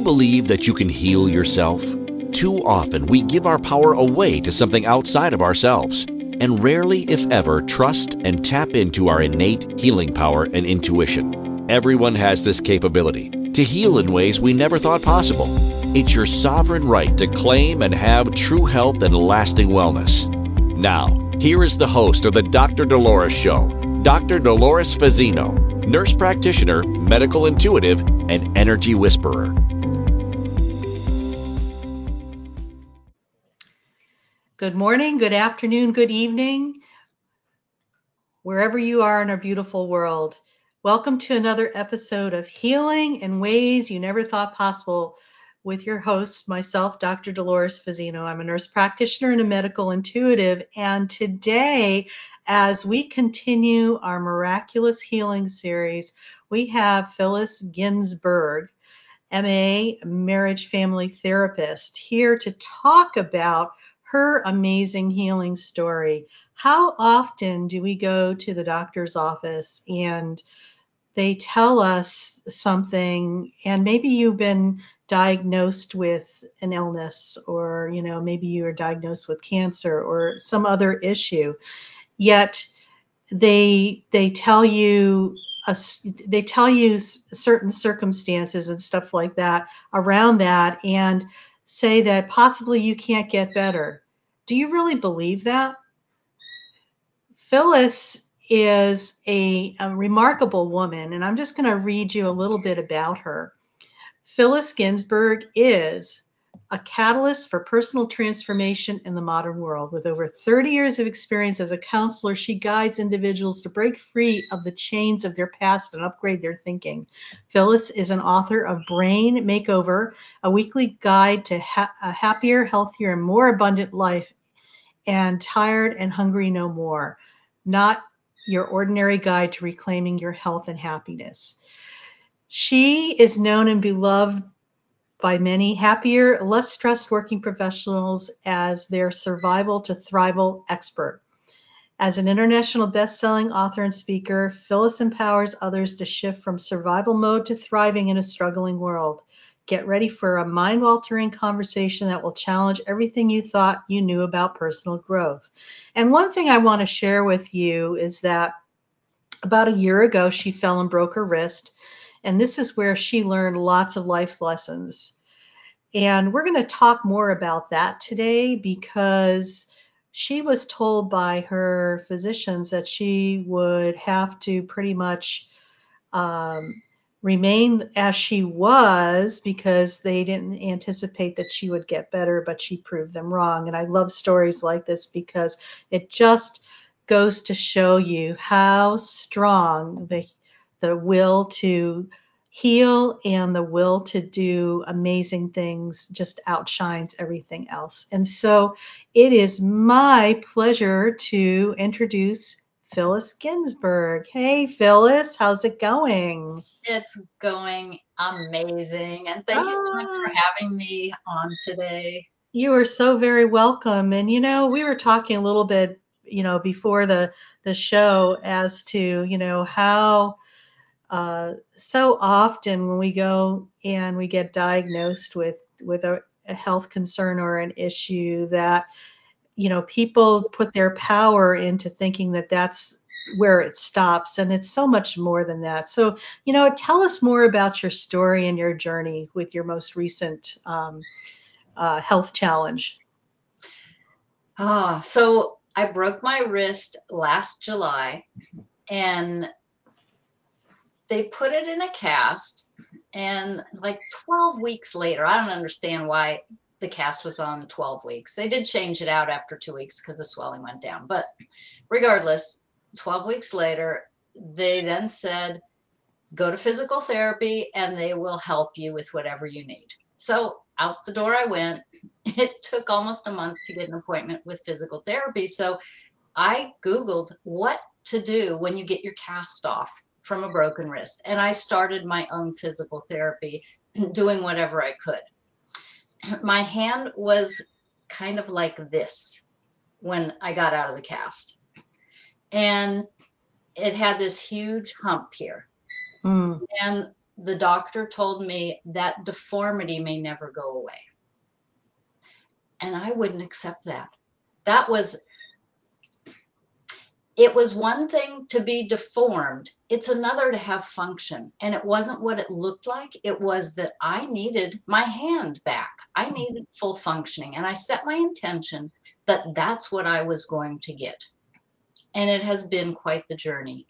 you believe that you can heal yourself? Too often we give our power away to something outside of ourselves and rarely, if ever, trust and tap into our innate healing power and intuition. Everyone has this capability to heal in ways we never thought possible. It's your sovereign right to claim and have true health and lasting wellness. Now, here is the host of the Dr. Dolores Show, Dr. Dolores Fazzino, nurse practitioner, medical intuitive, and energy whisperer. Good morning, good afternoon, good evening, wherever you are in our beautiful world. Welcome to another episode of Healing in Ways You Never Thought Possible with your host, myself, Dr. Dolores Fazzino. I'm a nurse practitioner and a medical intuitive. And today, as we continue our miraculous healing series, we have Phyllis Ginsberg, MA, marriage family therapist, here to talk about her amazing healing story. How often do we go to the doctor's office and they tell us something, and maybe you've been diagnosed with an illness, or you know, maybe you are diagnosed with cancer or some other issue, yet they they tell you a, they tell you certain circumstances and stuff like that around that, and say that possibly you can't get better. Do you really believe that? Phyllis is a, a remarkable woman, and I'm just going to read you a little bit about her. Phyllis Ginsberg is a catalyst for personal transformation in the modern world. With over 30 years of experience as a counselor, she guides individuals to break free of the chains of their past and upgrade their thinking. Phyllis is an author of Brain Makeover, a weekly guide to ha- a happier, healthier, and more abundant life, and Tired and Hungry No More, not your ordinary guide to reclaiming your health and happiness. She is known and beloved by many happier, less stressed working professionals as their survival to thrival expert. As an international best-selling author and speaker, Phyllis empowers others to shift from survival mode to thriving in a struggling world. Get ready for a mind-altering conversation that will challenge everything you thought you knew about personal growth. And one thing I want to share with you is that about a year ago, she fell and broke her wrist. And this is where she learned lots of life lessons. And we're going to talk more about that today because she was told by her physicians that she would have to pretty much um, remain as she was because they didn't anticipate that she would get better, but she proved them wrong. And I love stories like this because it just goes to show you how strong the the will to heal and the will to do amazing things just outshines everything else. And so it is my pleasure to introduce Phyllis Ginsberg. Hey, Phyllis, how's it going? It's going amazing. And thank you so much for Ah. having me on today. You are so very welcome. And you know, we were talking a little bit, you know, before the the show as to, you know, how uh, so often when we go and we get diagnosed with with a, a health concern or an issue that you know people put their power into thinking that that's where it stops and it's so much more than that. So you know tell us more about your story and your journey with your most recent um, uh, health challenge. Ah, so I broke my wrist last July and they put it in a cast and like 12 weeks later, I don't understand why the cast was on 12 weeks. They did change it out after two weeks because the swelling went down. But regardless, 12 weeks later, they then said, go to physical therapy and they will help you with whatever you need. So out the door I went. It took almost a month to get an appointment with physical therapy. So I Googled what to do when you get your cast off from a broken wrist. And I started my own physical therapy, doing whatever I could. My hand was kind of like this when I got out of the cast. And it had this huge hump here. mm, And the doctor told me that deformity may never go away. And I wouldn't accept that. That was it was one thing to be deformed, it's another to have function. And it wasn't what it looked like, it was that I needed my hand back. I needed full functioning. And I set my intention that that's what I was going to get. And it has been quite the journey.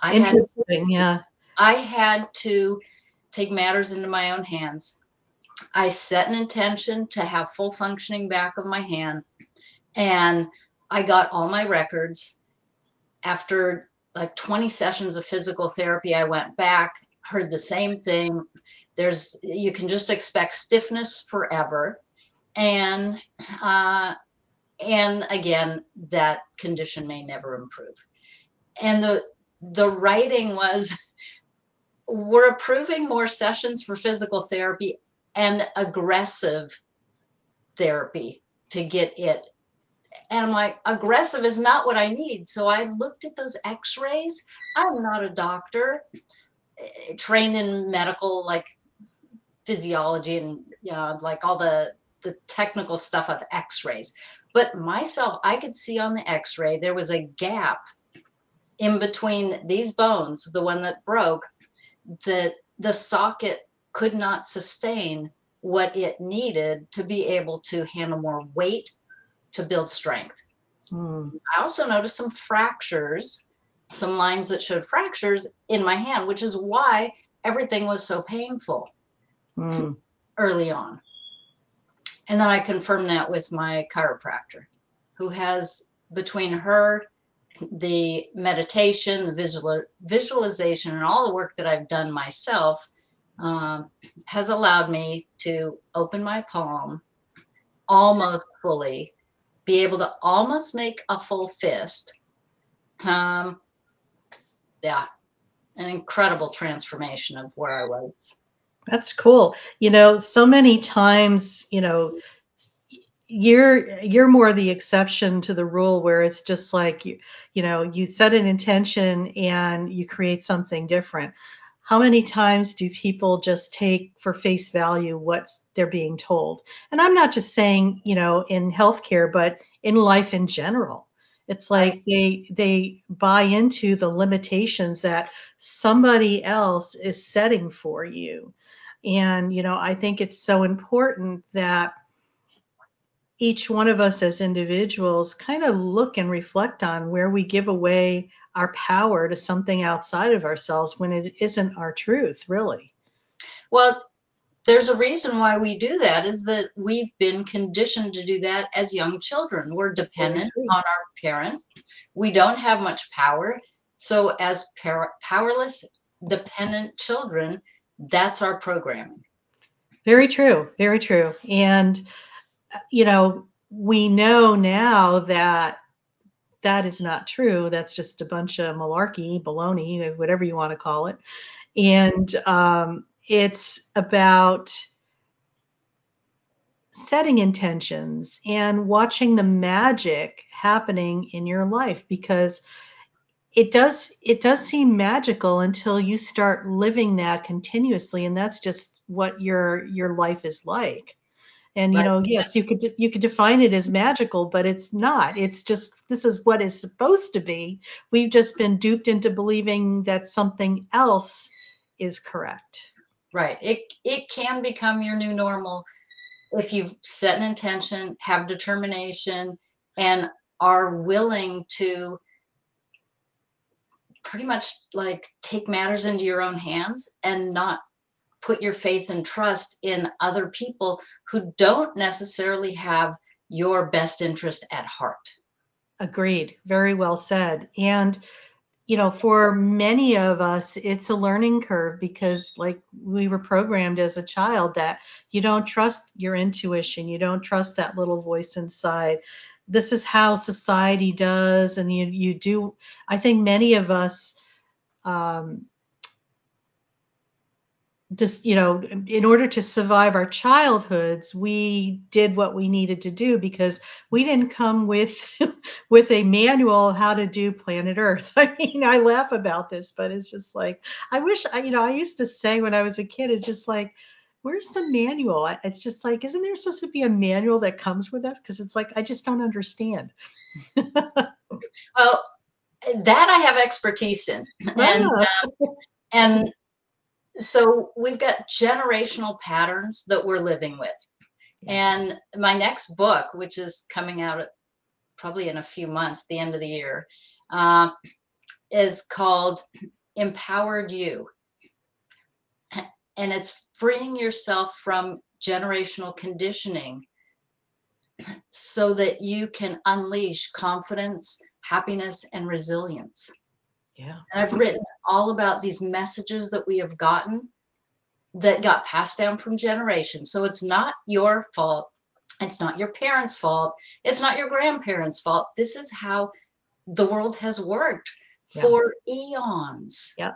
I Interesting, had, yeah. I had to take matters into my own hands. I set an intention to have full functioning back of my hand. And I got all my records. After like 20 sessions of physical therapy, I went back, heard the same thing. There's you can just expect stiffness forever, and uh, and again that condition may never improve. And the the writing was we're approving more sessions for physical therapy and aggressive therapy to get it and I'm like, aggressive is not what I need. So I looked at those x rays. I'm not a doctor eh, trained in medical, like physiology and, you know, like all the, the technical stuff of x rays. But myself, I could see on the x ray there was a gap in between these bones, the one that broke, that the socket could not sustain what it needed to be able to handle more weight to build strength. Mm. I also noticed some fractures, some lines that showed fractures in my hand, which is why everything was so painful mm. early on. And then I confirmed that with my chiropractor, who has between her, the meditation, the visual, visualization, and all the work that I've done myself, um, has allowed me to open my palm almost fully be able to almost make a full fist. Um, yeah, an incredible transformation of where I was. That's cool. You know, so many times, you know, you're you're more the exception to the rule where it's just like you you know you set an intention and you create something different how many times do people just take for face value what they're being told? And I'm not just saying, you know, in healthcare, but in life in general. It's like they they buy into the limitations that somebody else is setting for you. And you know, I think it's so important that each one of us as individuals kind of look and reflect on where we give away our power to something outside of ourselves when it isn't our truth, really. Well, there's a reason why we do that is that we've been conditioned to do that as young children. We're dependent on our parents. We don't have much power. So, as par- powerless, dependent children, that's our programming. Very true. Very true. And, you know, we know now that that is not true. That's just a bunch of malarkey, baloney, whatever you want to call it. And um, it's about setting intentions and watching the magic happening in your life because it does it does seem magical until you start living that continuously and that's just what your your life is like and you know, yes, you could you could define it as magical, but it's not. It's just this is what is supposed to be. We've just been duped into believing that something else is correct. Right. It it can become your new normal if you've set an intention, have determination, and are willing to pretty much like take matters into your own hands and not put your faith and trust in other people who don't necessarily have your best interest at heart. Agreed. Very well said. And you know, for many of us, it's a learning curve because, like, we were programmed as a child that you don't trust your intuition, you don't trust that little voice inside. This is how society does, and you you do. I think many of us um, just you know in order to survive our childhoods we did what we needed to do because we didn't come with with a manual how to do planet earth. I mean i laugh about this but it's just like i wish i you know i used to say when i was a kid it's just like where's the manual? It's just like isn't there supposed to be a manual that comes with us? Because it's like i just don't understand. Well that i have expertise in. And um, and so we've got generational patterns that we're living with. And my next book, which is coming out probably in a few months, the end of the year, uh, is called Empowered You. And it's freeing yourself from generational conditioning so that you can unleash confidence, happiness, and resilience. Yeah. And I've written all about these messages that we have gotten that got passed down from generations. So it's not your fault. It's not your parents' fault. It's not your grandparents' fault. This is how the world has worked yeah. for eons. Yeah.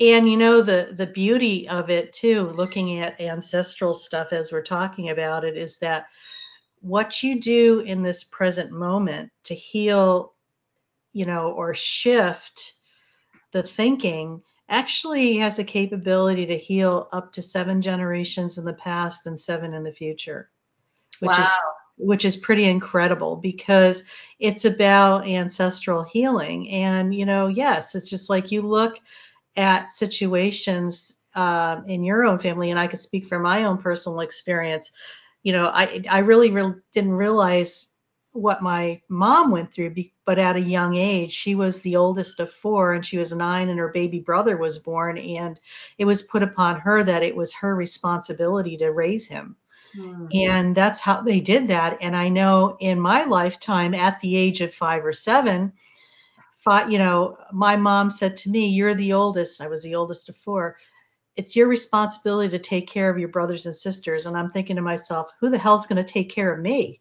And you know the the beauty of it too, looking at ancestral stuff as we're talking about it, is that what you do in this present moment to heal you know, or shift the thinking actually has a capability to heal up to seven generations in the past and seven in the future. Which wow. Is, which is pretty incredible because it's about ancestral healing. And, you know, yes, it's just like you look at situations uh, in your own family, and I could speak from my own personal experience. You know, I I really re- didn't realize what my mom went through, but at a young age, she was the oldest of four and she was nine and her baby brother was born. And it was put upon her that it was her responsibility to raise him. Mm-hmm. And that's how they did that. And I know in my lifetime, at the age of five or seven, five, you know, my mom said to me, You're the oldest. I was the oldest of four. It's your responsibility to take care of your brothers and sisters. And I'm thinking to myself, Who the hell's going to take care of me?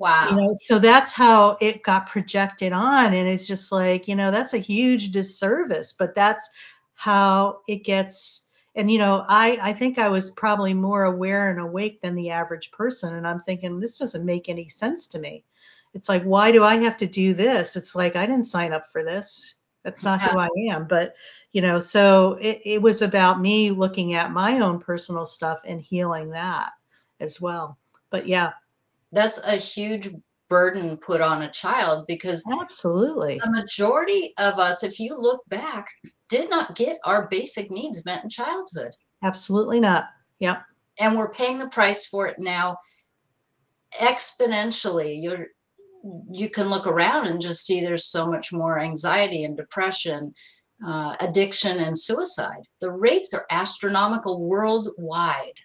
Wow. You know, so that's how it got projected on. And it's just like, you know, that's a huge disservice, but that's how it gets. And, you know, I, I think I was probably more aware and awake than the average person. And I'm thinking, this doesn't make any sense to me. It's like, why do I have to do this? It's like, I didn't sign up for this. That's not yeah. who I am. But, you know, so it, it was about me looking at my own personal stuff and healing that as well. But yeah, that's a huge burden put on a child because absolutely. the majority of us if you look back did not get our basic needs met in childhood. Absolutely not. Yep. And we're paying the price for it now exponentially. You're you can look around and just see there's so much more anxiety and depression uh, addiction and suicide. The rates are astronomical worldwide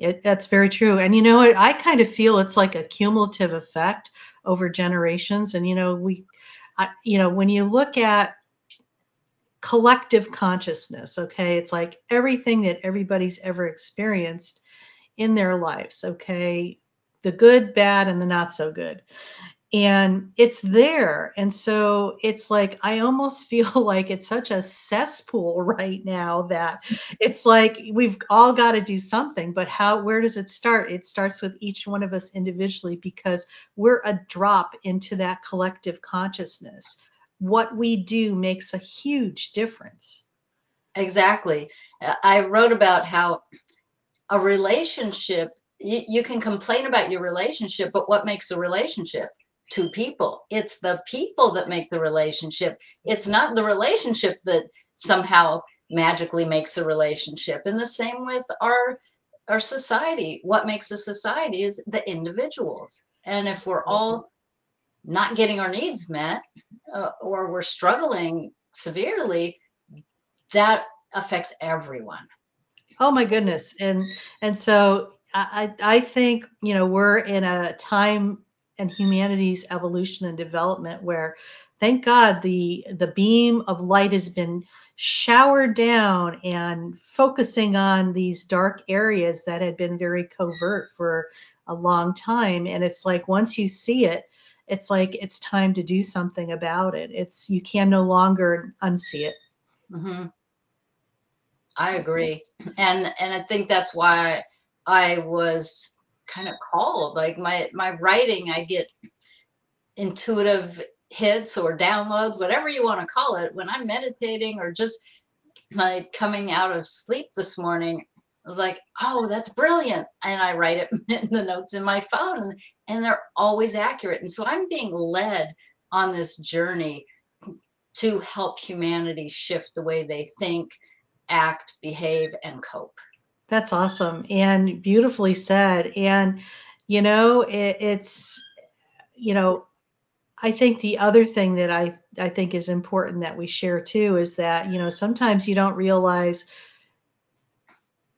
it, that's very true. And you know, I, kind of feel it's like a cumulative effect over generations. And you know, we, I, you know, when you look at collective consciousness, okay, it's like everything that everybody's ever experienced in their lives, okay, the good, bad, and the not so good and it's there. And so it's like i almost feel like it's such a cesspool right now that it's like we've all got to do something but how where does it start? It starts with each one of us individually because we're a drop into that collective consciousness. What we do makes a huge difference. Exactly. I wrote about how a relationship you, you can complain about your relationship but what makes a relationship two people. It's the people that make the relationship. It's not the relationship that somehow magically makes a relationship. And the same with our our society. What makes a society is the individuals. And if we're all not getting our needs met uh, or we're struggling severely, that affects everyone. Oh my goodness. And and so I I think, you know, we're in a time and humanity's evolution and development where thank god the the beam of light has been showered down and focusing on these dark areas that had been very covert for a long time and it's like once you see it it's like it's time to do something about it it's you can no longer unsee it mm-hmm. I agree. And and I think that's why I was kind of called. Like my my writing, I get intuitive hits or downloads, whatever you want to call it. When I'm meditating or just like coming out of sleep this morning, I was like, oh, that's brilliant. And I write it in the notes in my phone, and they're always accurate. And so I'm being led on this journey to help humanity shift the way they think, act, behave, and cope. That's awesome and beautifully said. And, you know, it, it's, you know, I think the other thing that I, I think is important that we share too is that, you know, sometimes you don't realize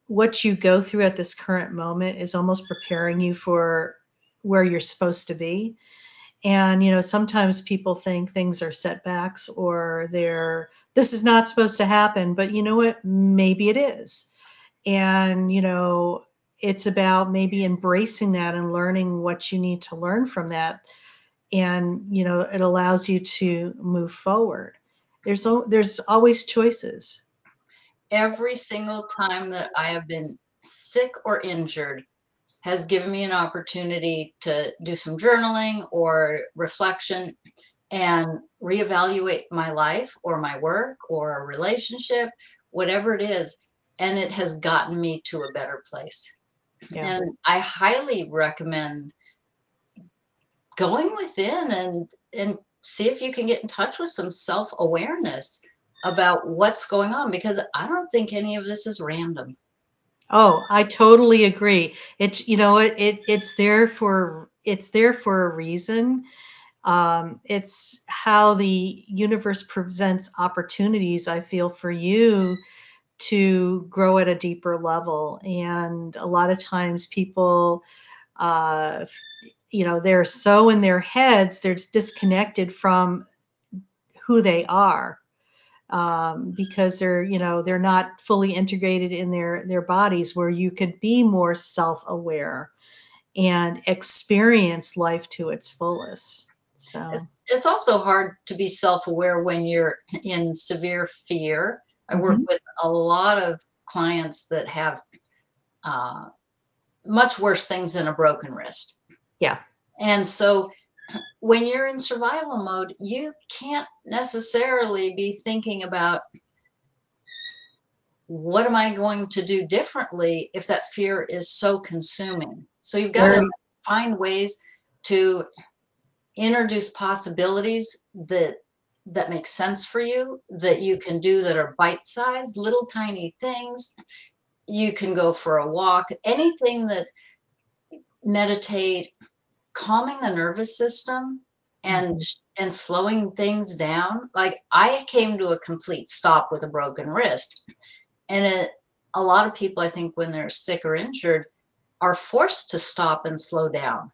what you go through at this current moment is almost preparing you for where you're supposed to be. And, you know, sometimes people think things are setbacks or they're, this is not supposed to happen, but you know what? Maybe it is. And, you know, it's about maybe embracing that and learning what you need to learn from that. And, you know, it allows you to move forward. There's, there's always choices. Every single time that I have been sick or injured, has given me an opportunity to do some journaling or reflection and reevaluate my life or my work or a relationship, whatever it is. And it has gotten me to a better place. Yeah. And I highly recommend going within and, and see if you can get in touch with some self awareness about what's going on because I don't think any of this is random. Oh, I totally agree. It's you know it, it it's there for it's there for a reason. Um, it's how the universe presents opportunities. I feel for you to grow at a deeper level, and a lot of times people, uh, you know, they're so in their heads, they're disconnected from who they are um, because they're you know they're not fully integrated in their their bodies where you could be more self-aware and experience life to its fullest. So. It's also hard to be self-aware when you're in severe fear i work mm-hmm. with a lot of clients that have uh, much worse things than a broken wrist yeah and so when you're in survival mode, you can't necessarily be thinking about what am I going to do differently if that fear is so consuming. So you've got to find ways to introduce possibilities that that make sense for you that you can do that are bite-sized little tiny things. You can go for a walk. Anything that meditate calming the nervous system and mm-hmm. and slowing things down. Like i came to a complete stop with a broken wrist. And it, a lot of people i think when they're sick or injured are forced to stop and slow down.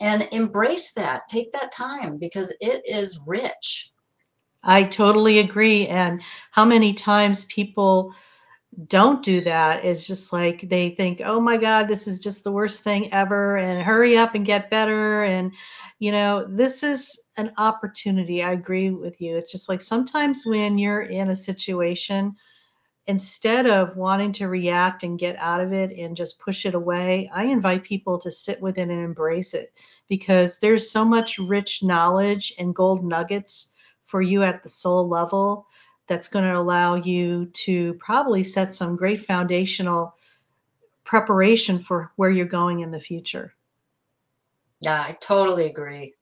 And embrace that. Take that time because it is rich i totally agree and how many times people don't do that it's just like they think oh my god this is just the worst thing ever and hurry up and get better and you know this is an opportunity i agree with you. It's just like sometimes when you're in a situation instead of wanting to react and get out of it and just push it away i invite people to sit with it and embrace it because there's so much rich knowledge and gold nuggets for you at the soul level that's going to allow you to probably set some great foundational preparation for where you're going in the future. Yeah, I totally agree.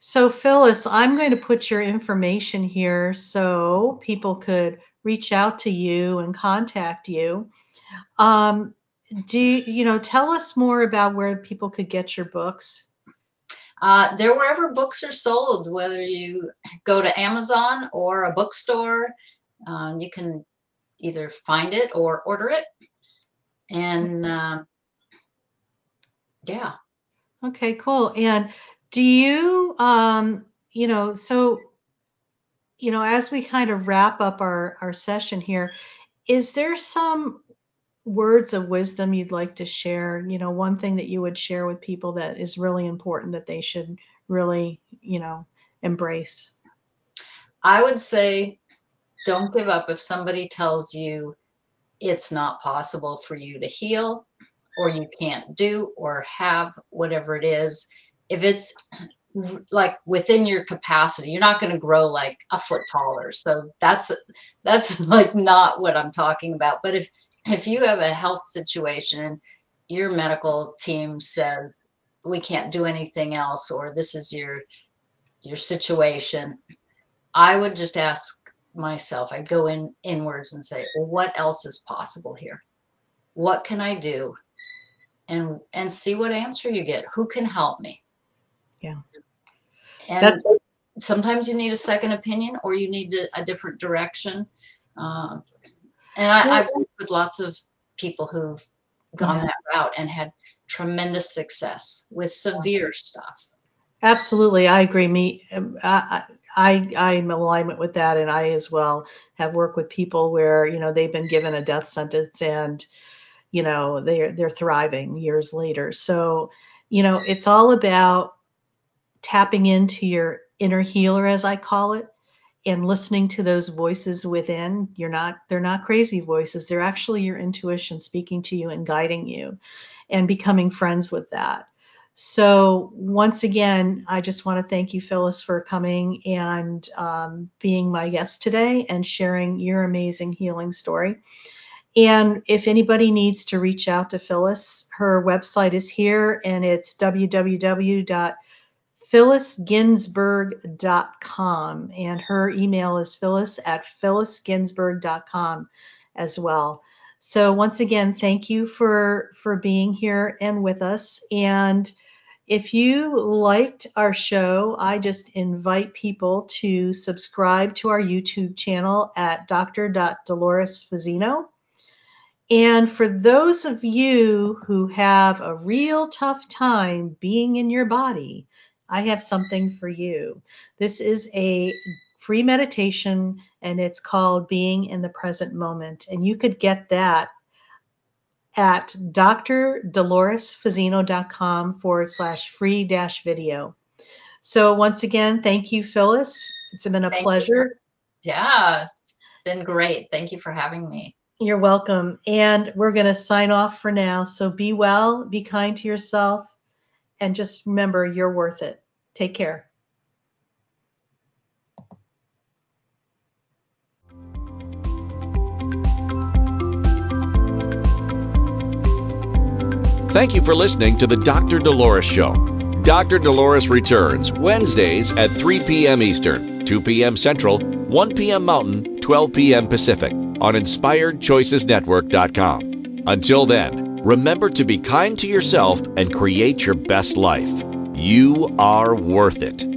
So, Phyllis, I'm going to put your information here so people could reach out to you and contact you. Um, do you, you know, tell us more about where people could get your books? Uh, they're wherever books are sold, whether you go to Amazon or a bookstore. Um, you can either find it or order it. And uh, yeah. Okay, cool. And do you, um, you know, so, you know, as we kind of wrap up our, our session here, is there some words of wisdom you'd like to share? You know, one thing that you would share with people that is really important that they should really, you know, embrace? I would say don't give up if somebody tells you it's not possible for you to heal or you can't do or have whatever it is. If it's like within your capacity, you're not going to grow like a foot taller. So that's that's like not what I'm talking about. But if if you have a health situation your medical team says we can't do anything else or this is your your situation, I would just ask myself, I'd go in inwards and say, well, what else is possible here? What can I do? And and see what answer you get. Who can help me? Yeah. And That's- sometimes you need a second opinion or you need a, a different direction. Uh, and I, have worked with lots of people who've gone yeah. that route and had tremendous success with severe stuff. Absolutely, I agree. Me, um, I, I, I'm in alignment with that, and I as well have worked with people where you know they've been given a death sentence and you know they're they're thriving years later. So you know it's all about tapping into your inner healer, as I call it, and listening to those voices within. You're not they're not crazy voices. They're actually your intuition speaking to you and guiding you, and becoming friends with that. So, once again, I just want to thank you, Phyllis, for coming and um, being my guest today and sharing your amazing healing story. And if anybody needs to reach out to Phyllis, her website is here and it's www.phyllisginsberg.com. And her email is phyllis at phyllisginsberg.com as well. So once again, thank you for for being here and with us. And if you liked our show, I just invite people to subscribe to our YouTube channel at Dr. Dolores Fazzino. And for those of you who have a real tough time being in your body, I have something for you. This is a free meditation and it's called Being in the Present Moment. And you could get that at drdoloresfazzino.com forward slash free dash video. So once again, thank you, Phyllis. It's been a thank pleasure. You. Yeah, it's been great. Thank you for having me. You're welcome. And we're going to sign off for now. So be well, be kind to yourself, and just remember you're worth it. Take care. Thank you for listening to the Dr. Dolores Show. Dr. Dolores returns Wednesdays at 3 p.m. Eastern, 2 p.m. Central, 1 p.m. Mountain, 12 p.m. Pacific on InspiredChoicesNetwork.com. Until then, remember to be kind to yourself and create your best life. You are worth it.